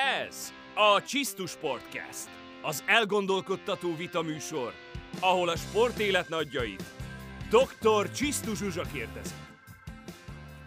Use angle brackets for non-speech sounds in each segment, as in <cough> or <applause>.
Ez a Csisztus Sportcast, az elgondolkodtató vitaműsor, ahol a sportélet nagyjait dr. Csisztus Zsuzsa kérdezi.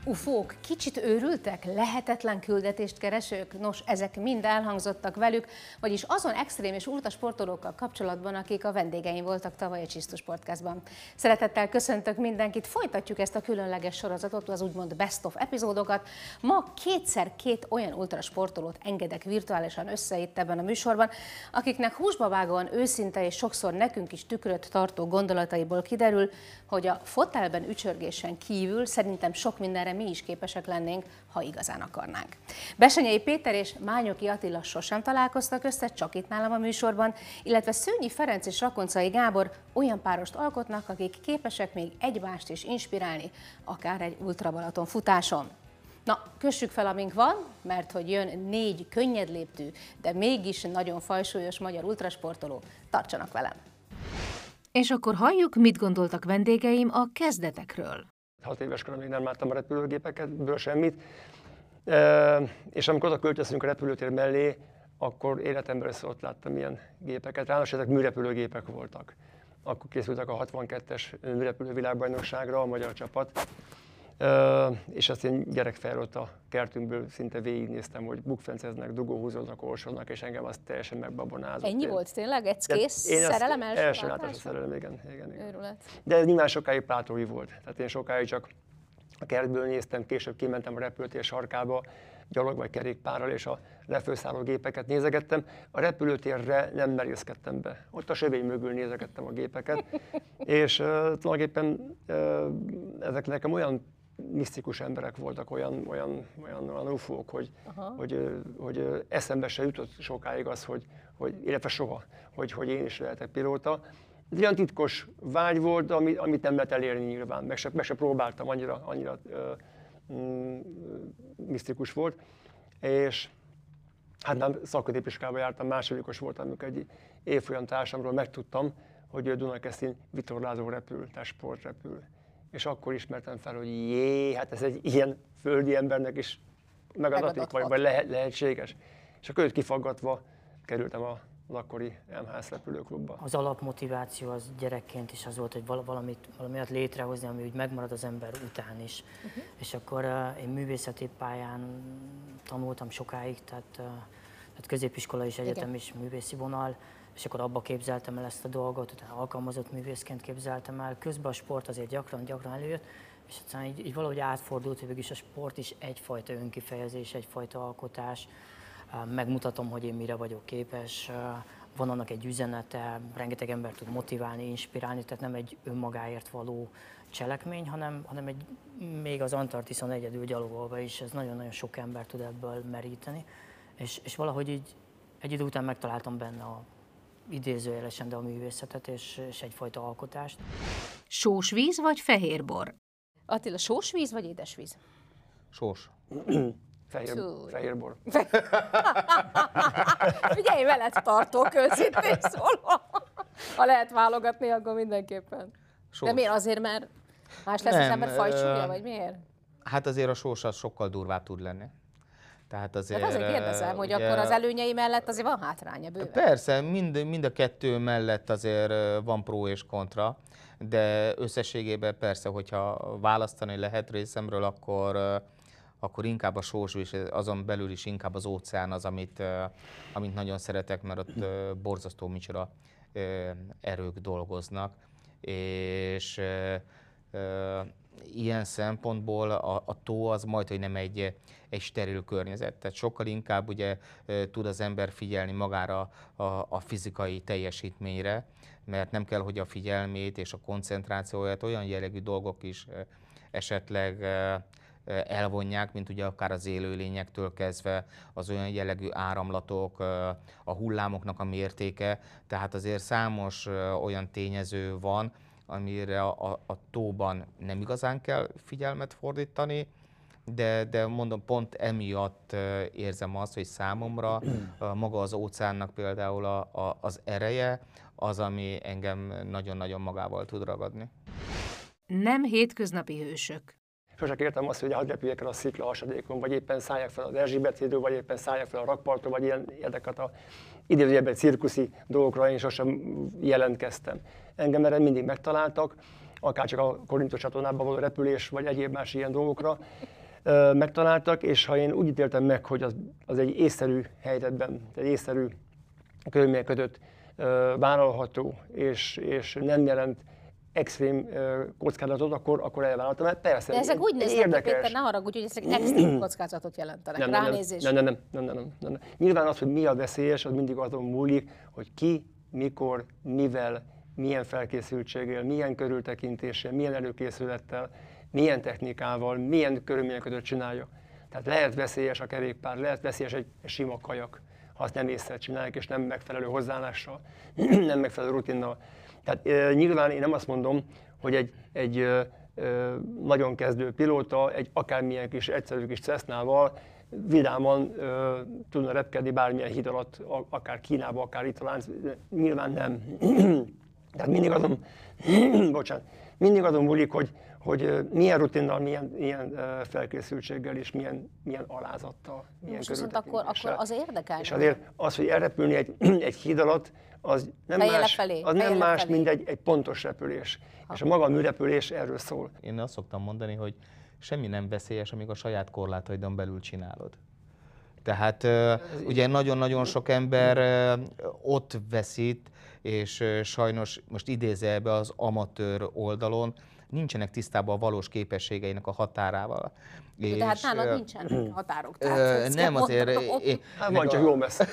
Ufók, kicsit őrültek? Lehetetlen küldetést keresők? Nos, ezek mind elhangzottak velük, vagyis azon extrém és ultra sportolókkal kapcsolatban, akik a vendégeim voltak tavaly a Csisztus Podcastban. Szeretettel köszöntök mindenkit, folytatjuk ezt a különleges sorozatot, az úgymond best of epizódokat. Ma kétszer két olyan ultra sportolót engedek virtuálisan össze itt ebben a műsorban, akiknek húsba vágóan őszinte és sokszor nekünk is tükröt tartó gondolataiból kiderül, hogy a fotelben ücsörgésen kívül szerintem sok mindenre mi is képesek lennénk, ha igazán akarnánk. Besenyei Péter és Mányoki Attila sosem találkoztak össze, csak itt nálam a műsorban, illetve Szőnyi Ferenc és Rakoncai Gábor olyan párost alkotnak, akik képesek még egymást is inspirálni, akár egy ultrabalaton futáson. Na, kössük fel, amink van, mert hogy jön négy könnyed léptű, de mégis nagyon fajsúlyos magyar ultrasportoló. Tartsanak velem! És akkor halljuk, mit gondoltak vendégeim a kezdetekről. Hat éves koromig nem láttam a repülőgépekből semmit, e, és amikor oda költöztünk a repülőtér mellé, akkor életemben össze ott láttam ilyen gépeket. Ráadásul ezek műrepülőgépek voltak. Akkor készültek a 62-es műrepülő világbajnokságra a magyar csapat, és azt én gyerekfejl ott a kertünkből szinte végignéztem, hogy bukfenceznek, dugóhúzódnak, orsodnak, és engem az teljesen megbabonázott. Ennyi én, volt tényleg? Egy kész én szerelem első első látás szerelem, igen. igen, igen. Őrület. De nyilván sokáig plátói volt. Tehát én sokáig csak a kertből néztem, később kimentem a repülőtér sarkába, gyalog vagy kerékpárral, és a lefőszálló gépeket nézegettem. A repülőtérre nem merészkedtem be. Ott a sövény mögül nézegettem a gépeket, <laughs> és uh, tulajdonképpen uh, ezek nekem olyan misztikus emberek voltak, olyan, olyan, olyan, olyan ufók, hogy, hogy, hogy, eszembe se jutott sokáig az, hogy, hogy illetve soha, hogy, hogy én is lehetek pilóta. Ez olyan titkos vágy volt, amit, amit nem lehet elérni nyilván, meg se, meg se próbáltam, annyira, annyira uh, misztikus volt. És hát nem szakközépiskába jártam, másodikos voltam, amikor egy évfolyam társamról megtudtam, hogy Dunakeszin vitorlázó repül, tehát sportrepül és akkor ismertem fel, hogy jé, hát ez egy ilyen földi embernek is megadatik, vagy, vagy lehet, lehetséges. És akkor őt kifaggatva kerültem a akkori MHS repülőklubba. Az alapmotiváció az gyerekként is az volt, hogy valamit, valamiat létrehozni, ami úgy megmarad az ember után is. Uh-huh. És akkor uh, én művészeti pályán tanultam sokáig, tehát, uh, tehát középiskola és egyetem Igen. is művészi vonal, és akkor abba képzeltem el ezt a dolgot, utána alkalmazott művészként képzeltem el. Közben a sport azért gyakran-gyakran előjött, és egyszerűen így, így valahogy átfordult, hogy is a sport is egyfajta önkifejezés, egyfajta alkotás. Megmutatom, hogy én mire vagyok képes, van annak egy üzenete, rengeteg ember tud motiválni, inspirálni, tehát nem egy önmagáért való cselekmény, hanem, hanem egy, még az Antarktiszon egyedül gyalogolva is, ez nagyon-nagyon sok ember tud ebből meríteni. És, és valahogy így egy idő után megtaláltam benne a idézőjelesen, de a művészetet és, és egyfajta alkotást. Sós víz vagy fehér bor? Attila, sós víz vagy édes víz? Sós. <clears throat> Fehér, fehér bor. <laughs> Figyelj, veled tartok, őszintén <laughs> szólva. Ha lehet válogatni, akkor mindenképpen. Sós. De miért? Azért, mert más lesz Nem, az ember fajsúlya, vagy miért? Hát azért a sós az sokkal durvább tud lenni. Tehát azért, Tehát azért kérdezem, hogy ugye, akkor az előnyei mellett azért van hátránya bőven. Persze, mind, mind a kettő mellett azért van pró és kontra, de összességében persze, hogyha választani lehet részemről, akkor akkor inkább a sós, és azon belül is inkább az óceán az, amit, amit nagyon szeretek, mert ott borzasztó micsoda erők dolgoznak, és ilyen szempontból a, a tó az majd, hogy nem egy, egy steril környezet. Tehát sokkal inkább ugye tud az ember figyelni magára a, a fizikai teljesítményre, mert nem kell, hogy a figyelmét és a koncentrációját olyan jellegű dolgok is esetleg elvonják, mint ugye akár az élőlényektől kezdve az olyan jellegű áramlatok, a hullámoknak a mértéke, tehát azért számos olyan tényező van, amire a, a, a tóban nem igazán kell figyelmet fordítani, de, de mondom, pont emiatt érzem azt, hogy számomra maga az óceánnak például a, a, az ereje az, ami engem nagyon-nagyon magával tud ragadni. Nem hétköznapi hősök. Sose kértem azt, hogy hadd repüljek el a szikla hasadékon, vagy éppen szálljak fel az Erzsébet vagy éppen szálljak fel a rakparton, vagy ilyen érdeket a idézőjelben cirkuszi dolgokra én sosem jelentkeztem. Engem erre mindig megtaláltak, akár csak a Korintos csatornában való repülés, vagy egyéb más ilyen dolgokra megtaláltak, és ha én úgy ítéltem meg, hogy az, az egy észszerű helyzetben, egy észszerű körülmények között vállalható, és, és nem jelent extrém kockázatot, akkor, akkor elvállaltam. Mert persze, De ezek úgy néznek ki, Péter, ne haragudj, hogy ezek extrém <clears throat> kockázatot jelentenek, nem, nem, ránézés. Nem, nem, nem, nem, nem, nem, nem, nem. Nyilván az, hogy mi a veszélyes, az mindig azon múlik, hogy ki, mikor, mivel, milyen felkészültséggel, milyen körültekintéssel, milyen előkészülettel, milyen technikával, milyen körülmények között csinálja. Tehát lehet veszélyes a kerékpár, lehet veszélyes egy sima kajak, ha azt nem észre csinálják, és nem megfelelő hozzáállással, <clears throat> nem megfelelő rutinnal. Tehát e, nyilván én nem azt mondom, hogy egy, egy e, nagyon kezdő pilóta egy akármilyen kis egyszerű kis Cessnával vidáman e, tudna repkedni bármilyen híd alatt, akár Kínába, akár itt talán, nyilván nem. <clears throat> Tehát mindig azon, <clears throat> bocsánat, mindig azon múlik, hogy, hogy milyen rutinnal, milyen, milyen felkészültséggel és milyen, milyen alázattal, milyen Most viszont akkor, akkor az érdekel. És azért az, hogy elrepülni egy, <clears throat> egy híd alatt, az nem Fejjel más, lefelé, az nem más lefelé. mint egy, egy pontos repülés. Ha. És a maga a műrepülés erről szól. Én azt szoktam mondani, hogy semmi nem veszélyes, amíg a saját korlátaidon belül csinálod. Tehát ugye nagyon-nagyon sok ember ott veszít, és sajnos most idéze be az amatőr oldalon, nincsenek tisztában a valós képességeinek a határával. De és, hát nálad nincsen határok. Tehát nem, azért... Én, hát van, csak jó messze.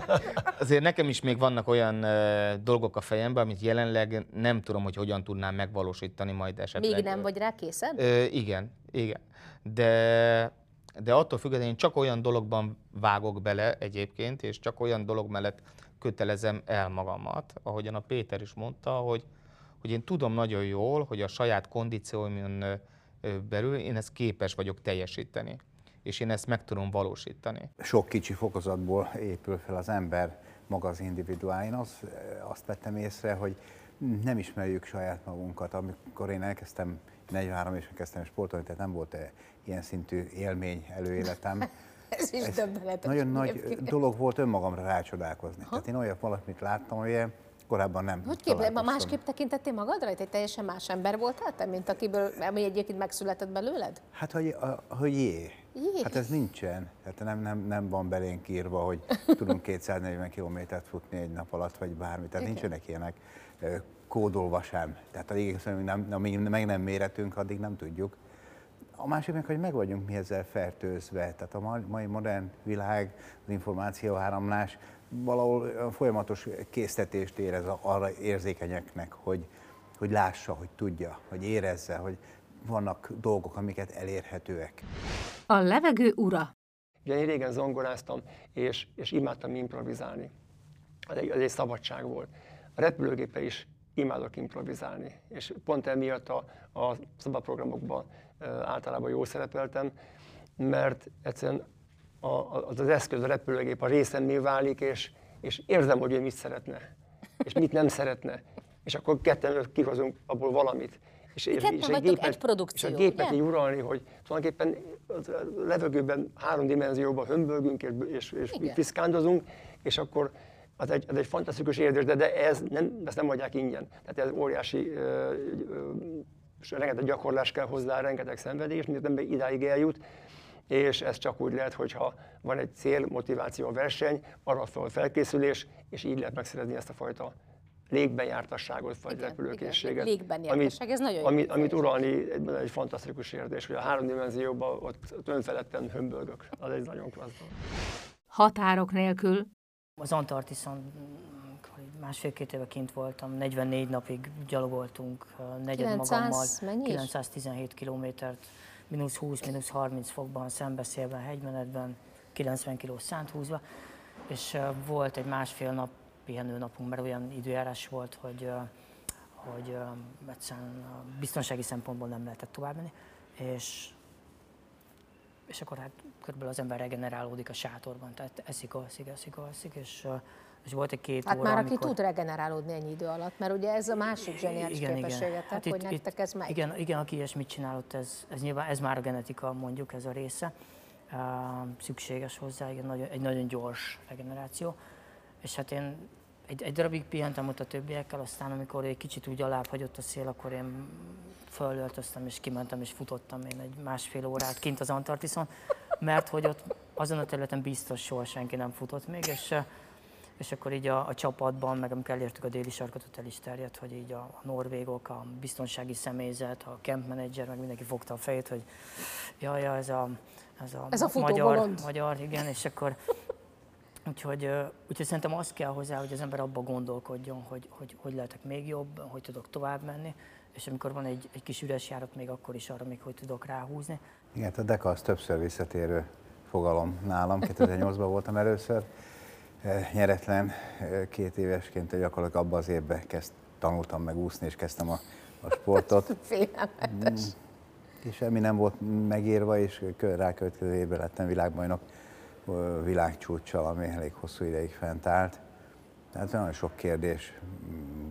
<laughs> azért nekem is még vannak olyan dolgok a fejemben, amit jelenleg nem tudom, hogy hogyan tudnám megvalósítani majd esetleg. Még nem vagy rá készen? igen, igen. De de attól függetlenül én csak olyan dologban vágok bele egyébként, és csak olyan dolog mellett kötelezem el magamat, ahogyan a Péter is mondta, hogy, hogy én tudom nagyon jól, hogy a saját kondícióimon belül én ezt képes vagyok teljesíteni, és én ezt meg tudom valósítani. Sok kicsi fokozatból épül fel az ember maga az individuálin. Az, azt vettem észre, hogy nem ismerjük saját magunkat. Amikor én elkezdtem, 43 évesen kezdtem sportolni, tehát nem volt ilyen szintű élmény előéletem. <laughs> Ez is Ez Nagyon nagy dolog volt önmagamra rácsodálkozni. Ha? Tehát én olyan valamit láttam, hogy korábban nem. Hogy képzel, másképp tekintettél magadra, egy teljesen más ember voltál te, mint akiből, ami egyébként megszületett belőled? Hát, hogy, a, hogy jé. jé. Hát ez nincsen. Tehát nem, nem, nem van belénk írva, hogy tudunk 240 kilométert futni egy nap alatt, vagy bármi. Tehát Igen. nincsenek ilyenek kódolva sem. Tehát addig, nem, amíg meg nem méretünk, addig nem tudjuk. A másik meg, hogy meg vagyunk mi ezzel fertőzve. Tehát a mai modern világ, az információáramlás valahol folyamatos késztetést érez arra érzékenyeknek, hogy, hogy lássa, hogy tudja, hogy érezze, hogy vannak dolgok, amiket elérhetőek. A levegő ura. Ugye én régen zongoráztam, és, és imádtam improvizálni. Ez egy, ez egy szabadság volt. A repülőgépe is imádok improvizálni, és pont emiatt a, a szabadprogramokban általában jól szerepeltem, mert egyszerűen a, az az eszköz, a repülőgép a részemmé válik, és, és érzem, hogy ő mit szeretne, és mit nem szeretne. És akkor ketten kihozunk abból valamit. És, és, és, egy gépet, egy produkció, és a gépet így uralni, hogy tulajdonképpen a levegőben három dimenzióban hömbölgünk és, és, és piszkándozunk, és akkor az egy, az egy fantasztikus érzés, de, de ez nem, ezt nem adják ingyen. Tehát ez óriási, ö, ö, rengeteg gyakorlás kell hozzá, rengeteg szenvedés, mint ember idáig eljut, és ez csak úgy lehet, hogyha van egy cél, motiváció, a verseny, arra fel felkészülés, és így lehet megszerezni ezt a fajta légben jártasságot, vagy igen, repülőkészséget. Igen, légben jártasság, amit, ez nagyon amit, amit uralni egy, egy fantasztikus érzés, hogy a három dimenzióban ott önfeledten hömbölgök. Az egy nagyon klassz. Határok nélkül. Az Antarktiszon másfél-két éve kint voltam, 44 napig gyalogoltunk, negyed 900, magammal, mennyi 917 kilométert, mínusz 20, mínusz 30 fokban, szembeszélben, hegymenetben, 90 kiló szánt húzva, és volt egy másfél nap pihenő napunk, mert olyan időjárás volt, hogy, hogy egyszerűen biztonsági szempontból nem lehetett tovább menni, és és akkor hát körülbelül az ember regenerálódik a sátorban, tehát eszik, alszik, eszik, alszik, és, és volt egy két hát óra, már aki amikor... tud regenerálódni ennyi idő alatt, mert ugye ez a másik zseniális igen, képességetek. Hát hogy itt, nektek ez megy. Igen, igen, aki ilyesmit csinálott, ez, ez nyilván, ez már a genetika mondjuk, ez a része. Uh, szükséges hozzá, igen, nagyon, egy nagyon gyors regeneráció. És hát én egy, egy darabig pihentem ott a többiekkel, aztán amikor egy kicsit úgy alább hagyott a szél, akkor én fölöltöztem és kimentem és futottam én egy másfél órát kint az Antarktiszon, mert hogy ott azon a területen biztos soha senki nem futott még, és, és akkor így a, a csapatban, meg amikor elértük a déli sarkot, ott el is terjedt, hogy így a, a norvégok, a biztonsági személyzet, a camp manager, meg mindenki fogta a fejét, hogy jaj, ja, ez a, ez a, ez a magyar, magyar, igen, és akkor <laughs> Úgyhogy, úgyhogy szerintem azt kell hozzá, hogy az ember abba gondolkodjon, hogy, hogy hogy lehetek még jobb, hogy tudok tovább menni, és amikor van egy, egy kis üres járat, még akkor is arra még hogy tudok ráhúzni. Igen, a DECA az többször visszatérő fogalom nálam. <laughs> 2008-ban voltam először, nyeretlen, két évesként gyakorlatilag abban az évben kezd, tanultam meg úszni, és kezdtem a, a sportot. <laughs> Félelmetes. És semmi nem volt megírva, és rákövetkező évben lettem világbajnok világcsúccsal, ami elég hosszú ideig fent állt. Tehát nagyon sok kérdés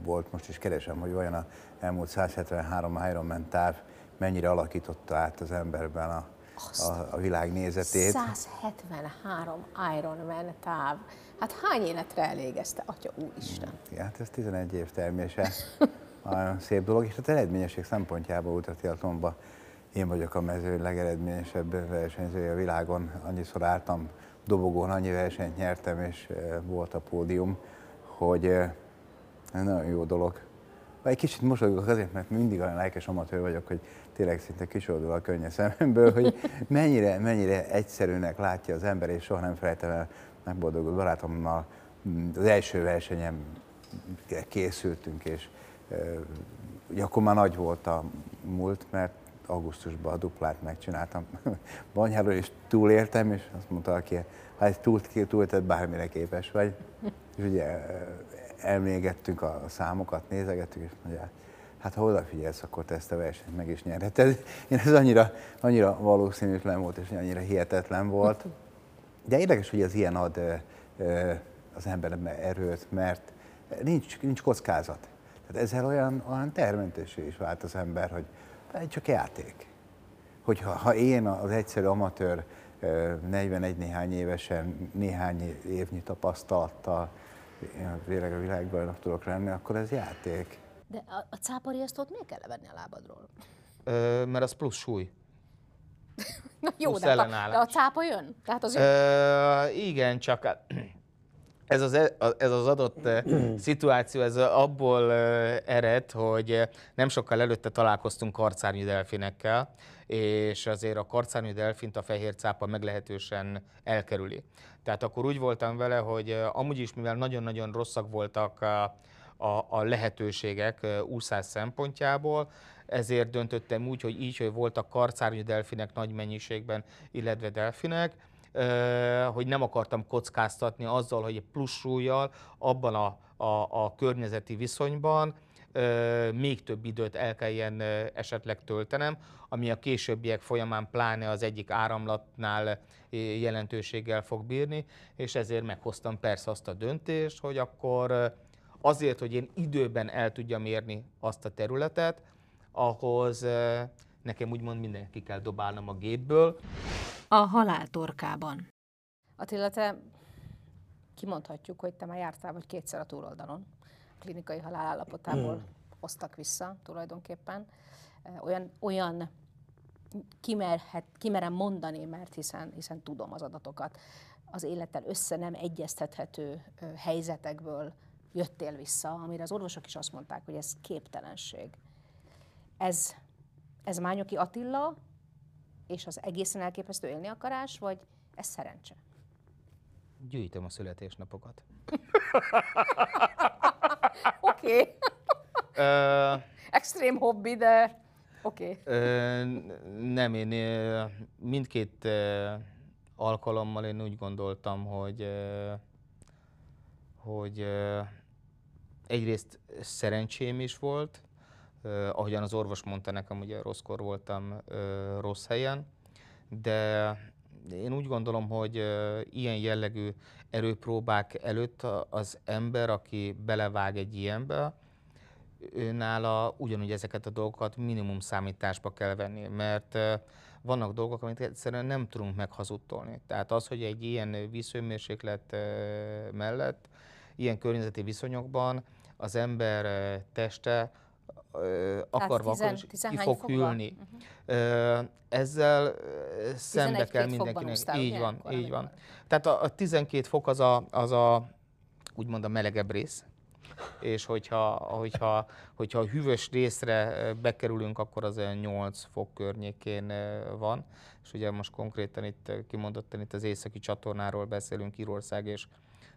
volt, most is keresem, hogy vajon a elmúlt 173 Ironman táv mennyire alakította át az emberben a, a, a világ nézetét. 173 Ironman táv. Hát hány életre elég ez, te, atya úristen? Ja, hát ez 11 év termése. Nagyon szép dolog, és az eredményesség szempontjából ultratiatlonban én vagyok a mező legeredményesebb versenyzője a világon. Annyiszor álltam dobogón, annyi versenyt nyertem, és volt a pódium, hogy ez nagyon jó dolog. Egy kicsit mosolygok azért, mert mindig olyan lelkes amatőr vagyok, hogy tényleg szinte kisoldul a könnyes szememből, hogy mennyire, mennyire egyszerűnek látja az ember, és soha nem felejtem el megboldogult barátommal mm, az első versenyem készültünk, és ugye akkor már nagy volt a múlt, mert augusztusban a duplát megcsináltam <laughs> Banyáról, és túléltem, és azt mondta, aki hát túl, túltett bármire képes vagy. És ugye elmégettünk a számokat, nézegettük, és mondja, hát ha odafigyelsz, akkor te ezt a versenyt meg is nyerheted. Én ez annyira, annyira valószínűtlen volt, és annyira hihetetlen volt. De érdekes, hogy az ilyen ad az emberben erőt, mert nincs, nincs kockázat. Tehát ezzel olyan, olyan termentésé is vált az ember, hogy egy csak játék. Hogyha ha én az egyszerű amatőr 41 néhány évesen, néhány évnyi tapasztalattal tényleg a világbajnok tudok lenni, akkor ez játék. De a, a cápariasztót miért kell levenni a lábadról? Ö, mert az plusz súly. <laughs> Na jó, de a, de a cápa jön? Tehát az jön? Ö, igen, csak ez az, e, ez az adott <clears throat> szituáció, ez abból ered, hogy nem sokkal előtte találkoztunk karcárnyű delfinekkel, és azért a karcárnyű delfint a fehér cápa meglehetősen elkerüli. Tehát akkor úgy voltam vele, hogy amúgy is, mivel nagyon-nagyon rosszak voltak a, a, a lehetőségek úszás szempontjából, ezért döntöttem úgy, hogy így, hogy voltak karcárnyű delfinek nagy mennyiségben, illetve delfinek, hogy nem akartam kockáztatni azzal, hogy egy plusz súlyjal abban a, a, a környezeti viszonyban még több időt el kelljen esetleg töltenem, ami a későbbiek folyamán pláne az egyik áramlatnál jelentőséggel fog bírni, és ezért meghoztam persze azt a döntést, hogy akkor azért, hogy én időben el tudjam érni azt a területet, ahhoz nekem úgymond mindenki kell dobálnom a gépből. A halál torkában. Attila, te kimondhatjuk, hogy te már jártál vagy kétszer a túloldalon. A klinikai halálállapotából hmm. hoztak vissza tulajdonképpen. Olyan, olyan kimerhet, kimerem mondani, mert hiszen, hiszen tudom az adatokat, az élettel össze nem egyeztethető helyzetekből jöttél vissza, amire az orvosok is azt mondták, hogy ez képtelenség. Ez, ez Mányoki Attila, és az egészen elképesztő élni akarás, vagy ez szerencse? Gyűjtöm a születésnapokat. <laughs> Oké. okay. Extrém hobbi, de oké. Okay. nem, én mindkét alkalommal én úgy gondoltam, hogy hogy egyrészt szerencsém is volt, ahogyan az orvos mondta nekem, ugye rosszkor voltam rossz helyen, de én úgy gondolom, hogy ilyen jellegű erőpróbák előtt az ember, aki belevág egy ilyenbe, nála ugyanúgy ezeket a dolgokat minimum számításba kell venni, mert vannak dolgok, amit egyszerűen nem tudunk meghazudtolni. Tehát az, hogy egy ilyen vízhőmérséklet mellett, ilyen környezeti viszonyokban az ember teste akarva akar, is ki fog hűlni. Uh-huh. Ezzel szembe kell mindenkinek. Így van, így van. Tehát a, a 12 fok az a, az a úgymond a melegebb rész, és hogyha, hogyha, hogyha a hűvös részre bekerülünk, akkor az olyan 8 fok környékén van, és ugye most konkrétan itt kimondottan itt az északi csatornáról beszélünk Írország és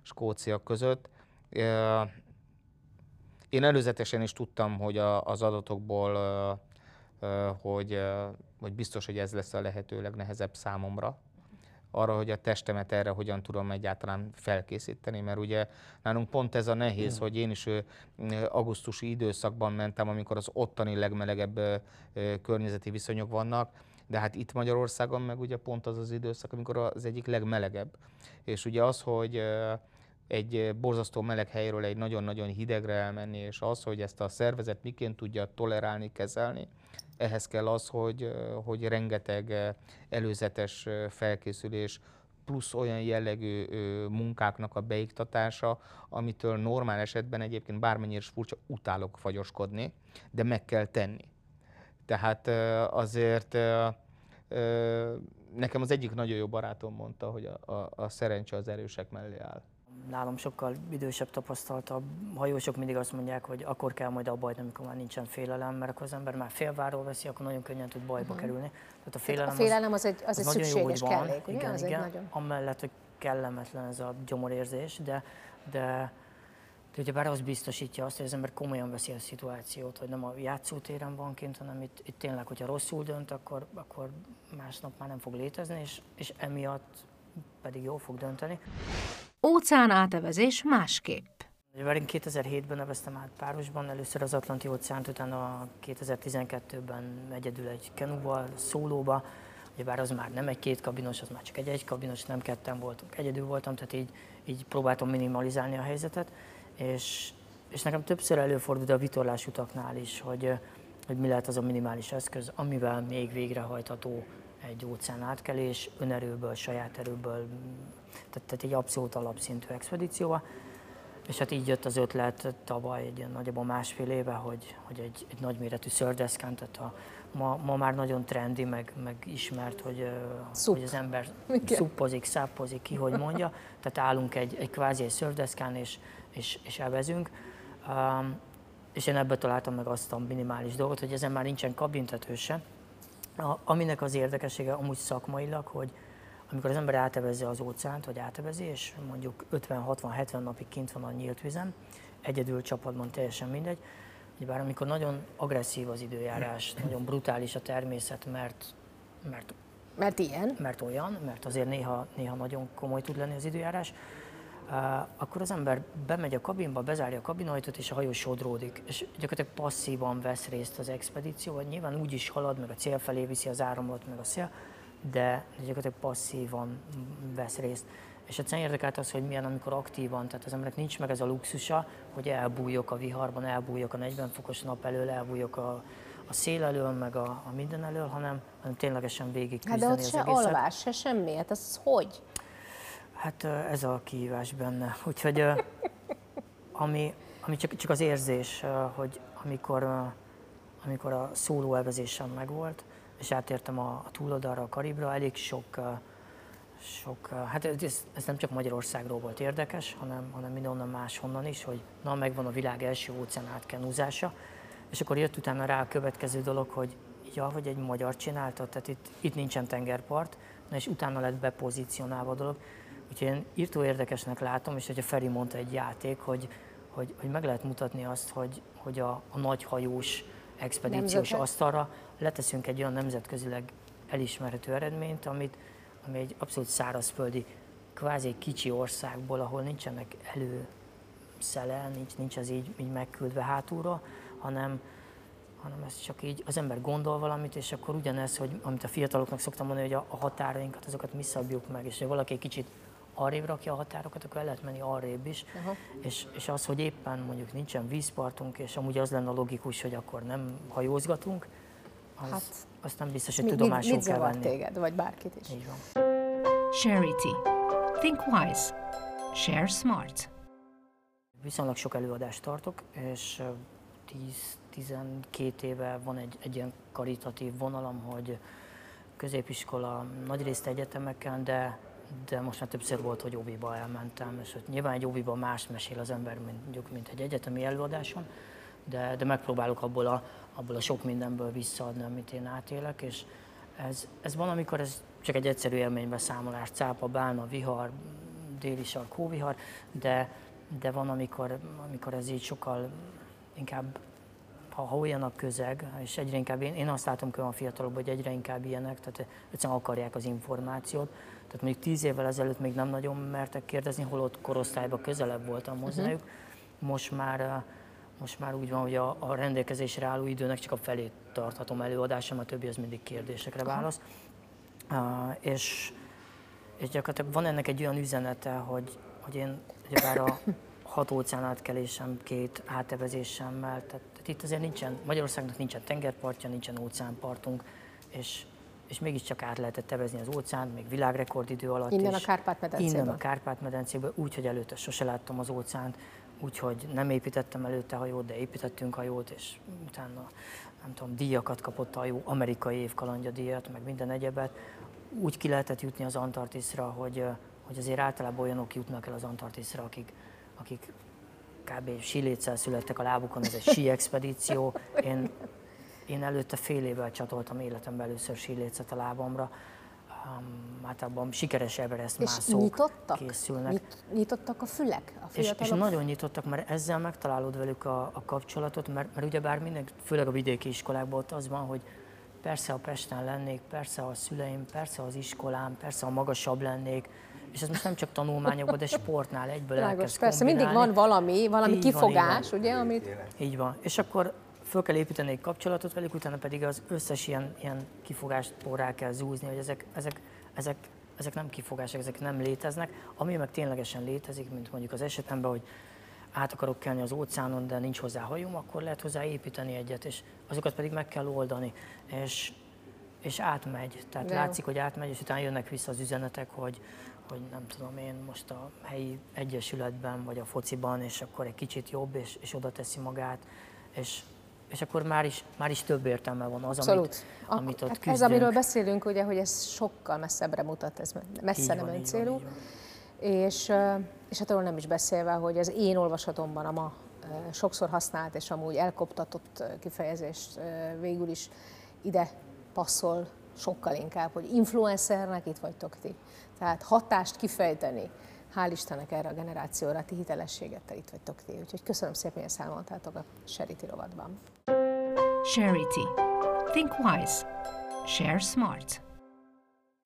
Skócia között. Én előzetesen is tudtam, hogy a, az adatokból, hogy, hogy biztos, hogy ez lesz a lehető legnehezebb számomra, arra, hogy a testemet erre hogyan tudom egyáltalán felkészíteni, mert ugye nálunk pont ez a nehéz, mm. hogy én is augusztusi időszakban mentem, amikor az ottani legmelegebb környezeti viszonyok vannak, de hát itt Magyarországon meg ugye pont az az időszak, amikor az egyik legmelegebb. És ugye az, hogy egy borzasztó meleg helyről egy nagyon-nagyon hidegre elmenni, és az, hogy ezt a szervezet miként tudja tolerálni, kezelni, ehhez kell az, hogy, hogy rengeteg előzetes felkészülés, plusz olyan jellegű munkáknak a beiktatása, amitől normál esetben egyébként bármennyire is furcsa, utálok fagyoskodni, de meg kell tenni. Tehát azért nekem az egyik nagyon jó barátom mondta, hogy a, a, a szerencse az erősek mellé áll nálam sokkal idősebb, tapasztaltabb hajósok mindig azt mondják, hogy akkor kell majd abba hagyni, amikor már nincsen félelem, mert akkor az ember már félváról veszi, akkor nagyon könnyen tud bajba uh-huh. kerülni. Tehát a félelem, a félelem az, az, egy, az, az egy szükséges jó, van, kellék, ugye? Igen, az igen, egy nagyon... amellett, hogy kellemetlen ez a gyomorérzés, de, de de ugye bár az biztosítja azt, hogy az ember komolyan veszi a szituációt, hogy nem a játszótéren van kint, hanem itt, itt tényleg, hogyha rosszul dönt, akkor, akkor másnap már nem fog létezni, és, és emiatt pedig jól fog dönteni. Óceán átevezés másképp. Én 2007-ben neveztem át párosban, először az Atlanti óceánt, utána 2012-ben egyedül egy kenúval, szólóba, bár az már nem egy két kabinos, az már csak egy egy kabinos, nem ketten voltunk, egyedül voltam, tehát így, így próbáltam minimalizálni a helyzetet, és, és nekem többször előfordult a vitorlás utaknál is, hogy, hogy mi lehet az a minimális eszköz, amivel még végrehajtható egy óceán átkelés, önerőből, saját erőből, tehát, tehát egy abszolút alapszintű expedícióval. És hát így jött az ötlet tavaly egy nagyjából másfél éve, hogy, hogy egy, egy nagyméretű szördeszkán, tehát a, ma, ma már nagyon trendi, meg, meg ismert, hogy, hogy az ember Igen. szuppozik, száppozik, ki hogy mondja. Tehát állunk egy, egy kvázi egy szördeszkán, és, és, és elvezünk. Um, és én ebből találtam meg azt a minimális dolgot, hogy ezen már nincsen kabintető se, a, aminek az érdekessége amúgy szakmailag, hogy amikor az ember átevezze az óceánt, vagy átevezi, és mondjuk 50-60-70 napig kint van a nyílt vizen, egyedül csapatban teljesen mindegy, bár amikor nagyon agresszív az időjárás, nagyon brutális a természet, mert, mert mert ilyen? Mert olyan, mert azért néha, néha nagyon komoly tud lenni az időjárás. Uh, akkor az ember bemegy a kabinba, bezárja a kabinajtót, és a hajó sodródik, és gyakorlatilag passzívan vesz részt az expedíció, vagy nyilván úgy is halad, meg a cél felé viszi az áramlat, meg a szél, de gyakorlatilag passzívan vesz részt. És egyszerűen érdekelt az, hogy milyen, amikor aktívan, tehát az embernek nincs meg ez a luxusa, hogy elbújok a viharban, elbújok a 40 fokos nap elől, elbújok a, a szél elől, meg a, a minden elől, hanem, hanem ténylegesen végig hát de ott se egészet. alvás, se semmi, hát ez hogy? Hát ez a kihívás benne. <laughs> Úgyhogy ami, ami csak, csak az érzés, hogy amikor, amikor a szóló elvezésem megvolt, és átértem a, a túloldalra, a Karibra, elég sok, sok hát ez, ez nem csak Magyarországról volt érdekes, hanem, hanem mindenhonnan máshonnan is, hogy na, megvan a világ első óceán átkenúzása, és akkor jött utána rá a következő dolog, hogy ja, hogy egy magyar csinálta, tehát itt, itt nincsen tengerpart, na és utána lett bepozícionálva a dolog, Úgyhogy én írtó érdekesnek látom, és hogyha Feri mondta egy játék, hogy, hogy, hogy meg lehet mutatni azt, hogy, hogy a, a nagyhajós expedíciós Nemzetek. asztalra leteszünk egy olyan nemzetközileg elismerhető eredményt, amit, ami egy abszolút szárazföldi, kvázi kicsi országból, ahol nincsenek elő szele, nincs, nincs az így, így megküldve hátulra, hanem, hanem ez csak így az ember gondol valamit, és akkor ugyanez, hogy amit a fiataloknak szoktam mondani, hogy a, a határainkat, azokat mi szabjuk meg, és ha valaki egy kicsit arrébb rakja a határokat, akkor el lehet menni arrébb is. Uh-huh. És, és az, hogy éppen mondjuk nincsen vízpartunk, és amúgy az lenne logikus, hogy akkor nem hajózgatunk, az, hát, azt nem biztos, hogy mi, tudomásul mit, mit kell venni. téged, vagy bárkit is? Így van. Charity. Think wise. Share smart. Viszonylag sok előadást tartok, és 10-12 éve van egy, egy ilyen karitatív vonalam, hogy középiskola, nagyrészt egyetemeken, de, de most már többször volt, hogy óviba elmentem, és hogy nyilván egy óviba más mesél az ember, mint, mint egy egyetemi előadáson, de, de megpróbálok abból a, abból a sok mindenből visszaadni, amit én átélek, és ez, ez van, amikor ez csak egy egyszerű élménybeszámolás, cápa, bálna, vihar, déli sark, hóvihar, de, de van, amikor, amikor ez így sokkal inkább ha, ha olyan a közeg, és egyre inkább, én, én azt látom hogy a fiatalokban, hogy egyre inkább ilyenek, tehát egyszerűen akarják az információt. Tehát mondjuk tíz évvel ezelőtt még nem nagyon mertek kérdezni, holott korosztályban közelebb voltam mhm. hozzájuk. Uh-huh. Most már most már úgy van, hogy a, a rendelkezésre álló időnek csak a felét tarthatom előadásom, a többi az mindig kérdésekre válasz. Uh, és, és gyakorlatilag van ennek egy olyan üzenete, hogy, hogy én ugyebár a <laughs> hat óceán átkelésem, két átevezésemmel, tehát, tehát itt azért nincsen, Magyarországnak nincsen tengerpartja, nincsen óceánpartunk, és, és mégiscsak át lehetett tevezni az óceánt, még világrekordidő alatt. Innen a Kárpát-medencéből. Innen a Kárpát-medencéből, úgy, hogy előtte sose láttam az óceánt, úgyhogy nem építettem előtte hajót, de építettünk hajót, és utána nem tudom, díjakat kapott a hajó, amerikai évkalandja díjat, meg minden egyebet. Úgy ki lehetett jutni az Antarktiszra, hogy, hogy azért általában olyanok jutnak el az Antarktiszra, akik, akik kb. síléccel születtek a lábukon, ez egy sí expedíció. Én, én előtte fél évvel csatoltam életemben először sílécet a lábamra, um, általában sikeres Everest és mászók nyitottak? készülnek. Nyit, nyitottak a fülek a és, és nagyon nyitottak, mert ezzel megtalálod velük a, a kapcsolatot, mert, mert ugyebár minden, főleg a vidéki iskolákban ott az van, hogy persze a Pesten lennék, persze a szüleim, persze az iskolám, persze a magasabb lennék, és ez most nem csak tanulmányokban, de sportnál egyből Lágos, elkezd Persze, mindig van valami, valami így kifogás, van, ugye, amit... Így van. És akkor föl kell építeni egy kapcsolatot velük, utána pedig az összes ilyen, ilyen kifogást rá kell zúzni, hogy ezek, ezek, ezek, ezek nem kifogások, ezek nem léteznek. Ami meg ténylegesen létezik, mint mondjuk az esetemben, hogy át akarok kelni az óceánon, de nincs hozzá hajóm, akkor lehet hozzá építeni egyet, és azokat pedig meg kell oldani. És, és átmegy, tehát de látszik, hogy átmegy, és utána jönnek vissza az üzenetek, hogy, hogy nem tudom én most a helyi egyesületben, vagy a fociban, és akkor egy kicsit jobb, és, és oda teszi magát, és és akkor már is, már is több értelme van az, Abszolút. amit, amit ott hát Ez, amiről beszélünk, ugye, hogy ez sokkal messzebbre mutat, ez messze nem öncélú. És, és hát arról nem is beszélve, hogy az én olvasatomban a ma sokszor használt és amúgy elkoptatott kifejezés végül is ide passzol sokkal inkább, hogy influencernek itt vagytok ti. Tehát hatást kifejteni, hál' Istennek erre a generációra, ti hitelességettel itt vagytok ti. Úgyhogy köszönöm szépen, hogy elmondtátok a Charity rovadban. Charity. Think wise. Share smart.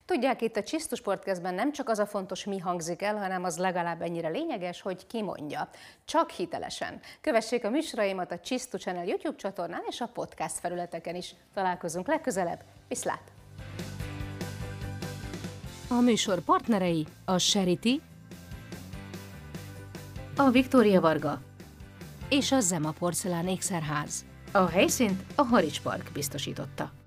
Tudják, itt a Csisztus Sportkezben nem csak az a fontos, mi hangzik el, hanem az legalább ennyire lényeges, hogy ki mondja. Csak hitelesen. Kövessék a műsoraimat a Csisztus Channel YouTube csatornán és a podcast felületeken is. Találkozunk legközelebb. Viszlát! A műsor partnerei a Charity, a Viktória Varga és a Zema Porcelán ékszerház. A helyszínt a Harics Park biztosította.